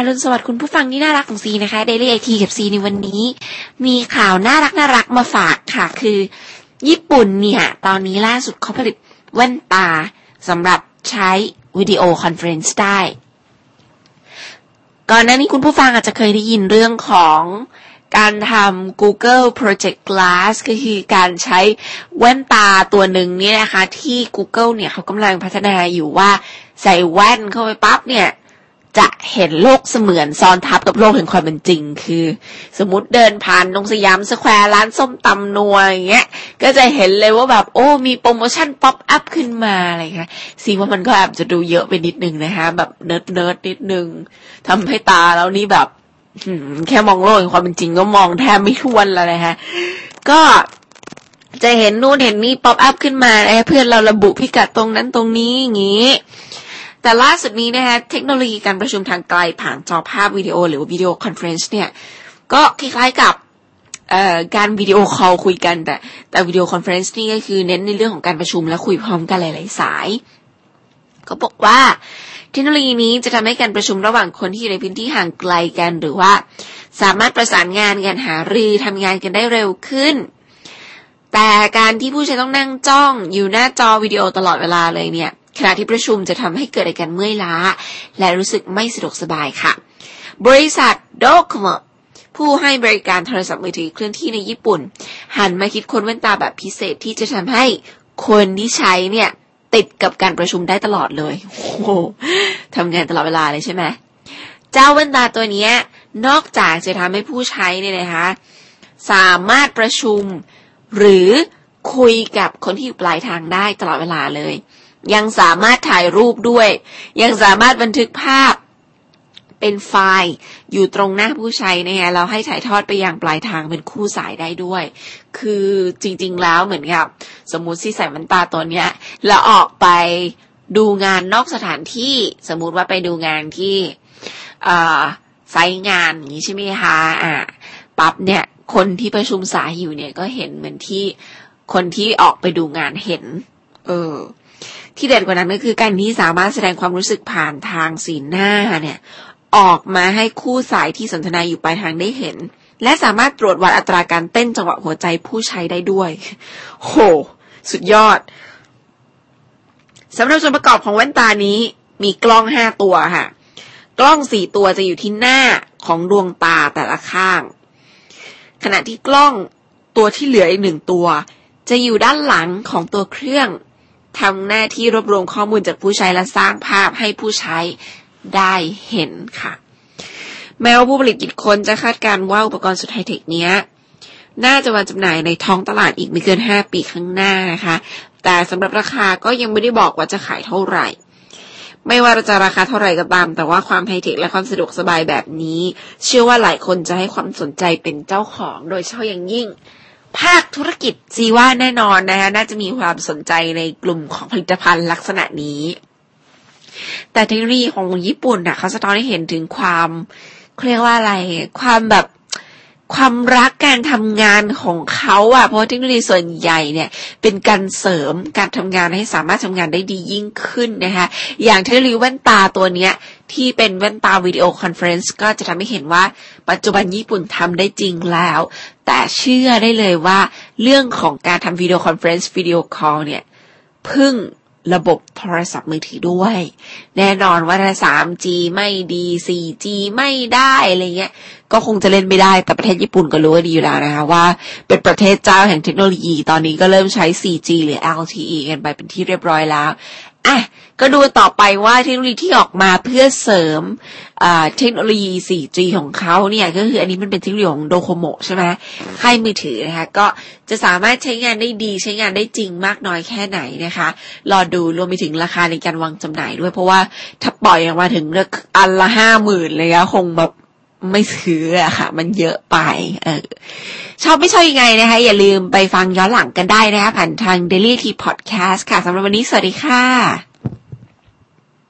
อรุณสวัสดิ์คุณผู้ฟังที่น่ารักของซีนะคะ Daily IT กับซีในวันนี้ มีข่าวน่ารักน่ารักมาฝากค่ะ คือ ญี่ปุ่นเนี่ย ตอนนี้ล่าสุดเขาผลิตแว่นตาสำหรับใช้ video conference ได้ ก่อนหน้านี้คุณผู้ฟังอาจจะเคยได้ยินเรื่องของการทำ Google Project Glass ก็คือการใช้แว่นตาตัวหนึ่งนี่นะคะ ที่ Google เนี่ยเขากำลังพัฒนาอยู่ว่าใส่แว่นเข้าไปปั๊บเนี่ย จะเห็นโลกเสมือนซ้อนทับกับโลกแห่งความเป็นจริง คือ สมมติเดินผ่านตรงสยามสแควร์ร้านส้มตำนัวอย่างเงี้ย ก็จะเห็นเลยว่าแบบโอ้ มีโปรโมชั่น pop up ขึ้นมาอะไรเงี้ยซีว่ามันก็อาจจะดูเยอะไปนิดนึงนะคะ แบบ nerd nerd นิดนึงทำให้ตาแล้วนี่แบบแค่มองโลกแห่งความเป็นจริงก็มองแทบไม่ทันแล้วนะคะก็จะเห็นนู่นเห็นนี่ pop up ขึ้นมาเพื่อนเราระบุพิกัดตรงนั้นตรงนี้อย่างงี้ แต่ล่าสุดนี้นะคะเทคโนโลยีการประชุมทางไกลผ่านจอภาพวิดีโอ หรือ video conference เนี่ยก็คล้ายๆกับการ video call คุยกัน แต่แต่ video conference นี่ก็คือเน้นในเรื่องของการประชุมและคุยพร้อมกันหลายๆสาย ก็บอกว่าเทคโนโลยีนี้จะทำให้การประชุมระหว่างคนที่อยู่ในพื้นที่ห่างไกลกันหรือว่า สามารถประสานงานกันหารือทำงานกันได้เร็วขึ้น แต่การที่ผู้ใช้ต้องนั่งจ้องอยู่หน้าจอวิดีโอตลอดเวลาเลยเนี่ย ขณะที่ประชุมจะทำให้เกิดอาการเมื่อยล้า และรู้สึกไม่สะดวกสบายค่ะ บริษัทโดคมผู้ให้บริการโทรศัพท์มือถือเคลื่อนที่ในญี่ปุ่น หันมาคิดค้นแว่นตาแบบพิเศษที่จะทำให้คนที่ใช้เนี่ยติดกับการประชุมได้ตลอดเลย โอ้โหทำงานตลอดเวลาเลยใช่ไหม เจ้าแว่นตาตัวนี้นอกจากจะทำให้ผู้ใช้เนี่ยนะคะ สามารถประชุมหรือคุยกับคนที่อยู่ปลายทางได้ตลอดเวลาเลย ยังสามารถถ่ายรูปด้วย ยังสามารถบันทึกภาพเป็นไฟล์อยู่ตรงหน้าผู้ใช้นะคะเราให้ถ่ายทอดไปยังปลายทางเป็นคู่สายได้ด้วย คือจริง ๆ แล้วเหมือนกับสมมติที่ใส่มันตาตัวเนี้ยแล้วออกไปดูงานนอกสถานที่สมมุติว่าไปดูงานที่ไซต์งานอย่างนี้ใช่ไหมคะอ่าปั๊บเนี่ย คนที่ประชุมสายอยู่เนี่ยก็เห็นเหมือนที่คนที่ออกไปดูงานเห็น เออ ที่เด่นกว่านั้นก็คือการที่สามารถแสดงความรู้สึกผ่านทางสีหน้าเนี่ยออกมาให้คู่สายที่สนทนาอยู่ปลายทางได้เห็น และสามารถตรวจวัดอัตราการเต้นจังหวะหัวใจผู้ใช้ได้ด้วย โห สุดยอดสำหรับส่วนประกอบของแว่นตานี้มีกล้องห้าตัวค่ะ กล้องสี่ตัวจะอยู่ที่หน้าของดวงตาแต่ละข้าง ขณะที่กล้องตัวที่เหลืออีกหนึ่งตัว จะอยู่ด้านหลังของตัวเครื่อง ทำหน้าที่รวบรวมข้อมูลจากผู้ใช้และสร้างภาพให้ผู้ใช้ได้เห็นค่ะ แม้ว่าผู้ผลิตกิจคนจะคาดการว่าอุปกรณ์สุดไฮเทคเนี้ย น่าจะวางจำหน่ายในท้องตลาดอีกไม่เกิน 5 ปีข้างหน้านะคะ แต่สำหรับราคาก็ยังไม่ได้บอกว่าจะขายเท่าไหร่ ไม่ว่าจะราคาเท่าไหร่ก็ตาม แต่ว่าความไฮเทคและความสะดวกสบายแบบนี้ เชื่อว่าหลายคนจะให้ความสนใจเป็นเจ้าของ โดยเฉพาะอย่างยิ่ง ภาคธุรกิจซีว่าแน่นอนนะคะน่าจะมีความสนใจในกลุ่มของผลิตภัณฑ์ลักษณะนี้ แต่เทคโนโลยีของญี่ปุ่นน่ะเขาสะท้อนให้เห็นถึงความเรียกว่าอะไร ความแบบ ความรักการทำงานของเขาอะเพราะเทคโนโลยีส่วนใหญ่เนี่ย เป็นการเสริมการทำงานให้สามารถทำงานได้ดียิ่งขึ้นนะคะ อย่างเทคโนโลยีแว่นตาตัวเนี้ยที่เป็นแว่นตา video conference ก็จะทำให้เห็นว่าปัจจุบันญี่ปุ่นทำได้จริงแล้ว แต่เชื่อได้เลยว่าเรื่องของการทำ video conference video call เนี่ยพึ่งระบบโทรศัพท์มือถือด้วย แน่นอนว่าถ้า 3G ไม่ดี 4G ไม่ได้อะไรเงี้ย ก็คงจะเล่นไม่ได้แต่ประเทศญี่ปุ่นก็รู้ดีอยู่แล้วนะคะว่าเป็นประเทศเจ้าแห่งเทคโนโลยีตอนนี้ก็เริ่มใช้ 4G หรือ LTE กันไปเป็นที่เรียบร้อยแล้วอะก็ดูต่อไปว่าเทคโนโลยีที่ออกมาเพื่อเสริมเทคโนโลยี 4G ของเขาเนี่ยก็คืออันนี้มันเป็นเทคโนโลยีของโดโคโมใช่ไหมค่ายมือถือนะคะก็จะสามารถใช้งานได้ดีใช้งานได้จริงมากน้อยแค่ไหนนะคะ รอดูรวมไปถึงราคาในการวางจำหน่ายด้วย เพราะว่าถ้าปล่อยออกมาถึงอันละห้าหมื่นเลยอะคงแบบ ไม่ซื้ออะค่ะ มันเยอะไป เออ ชอบไม่ชอบยังไงนะคะ อย่าลืมไปฟังย้อนหลังกันได้นะคะผ่านทาง Daily T Podcast ค่ะสำหรับวันนี้สวัสดีค่ะ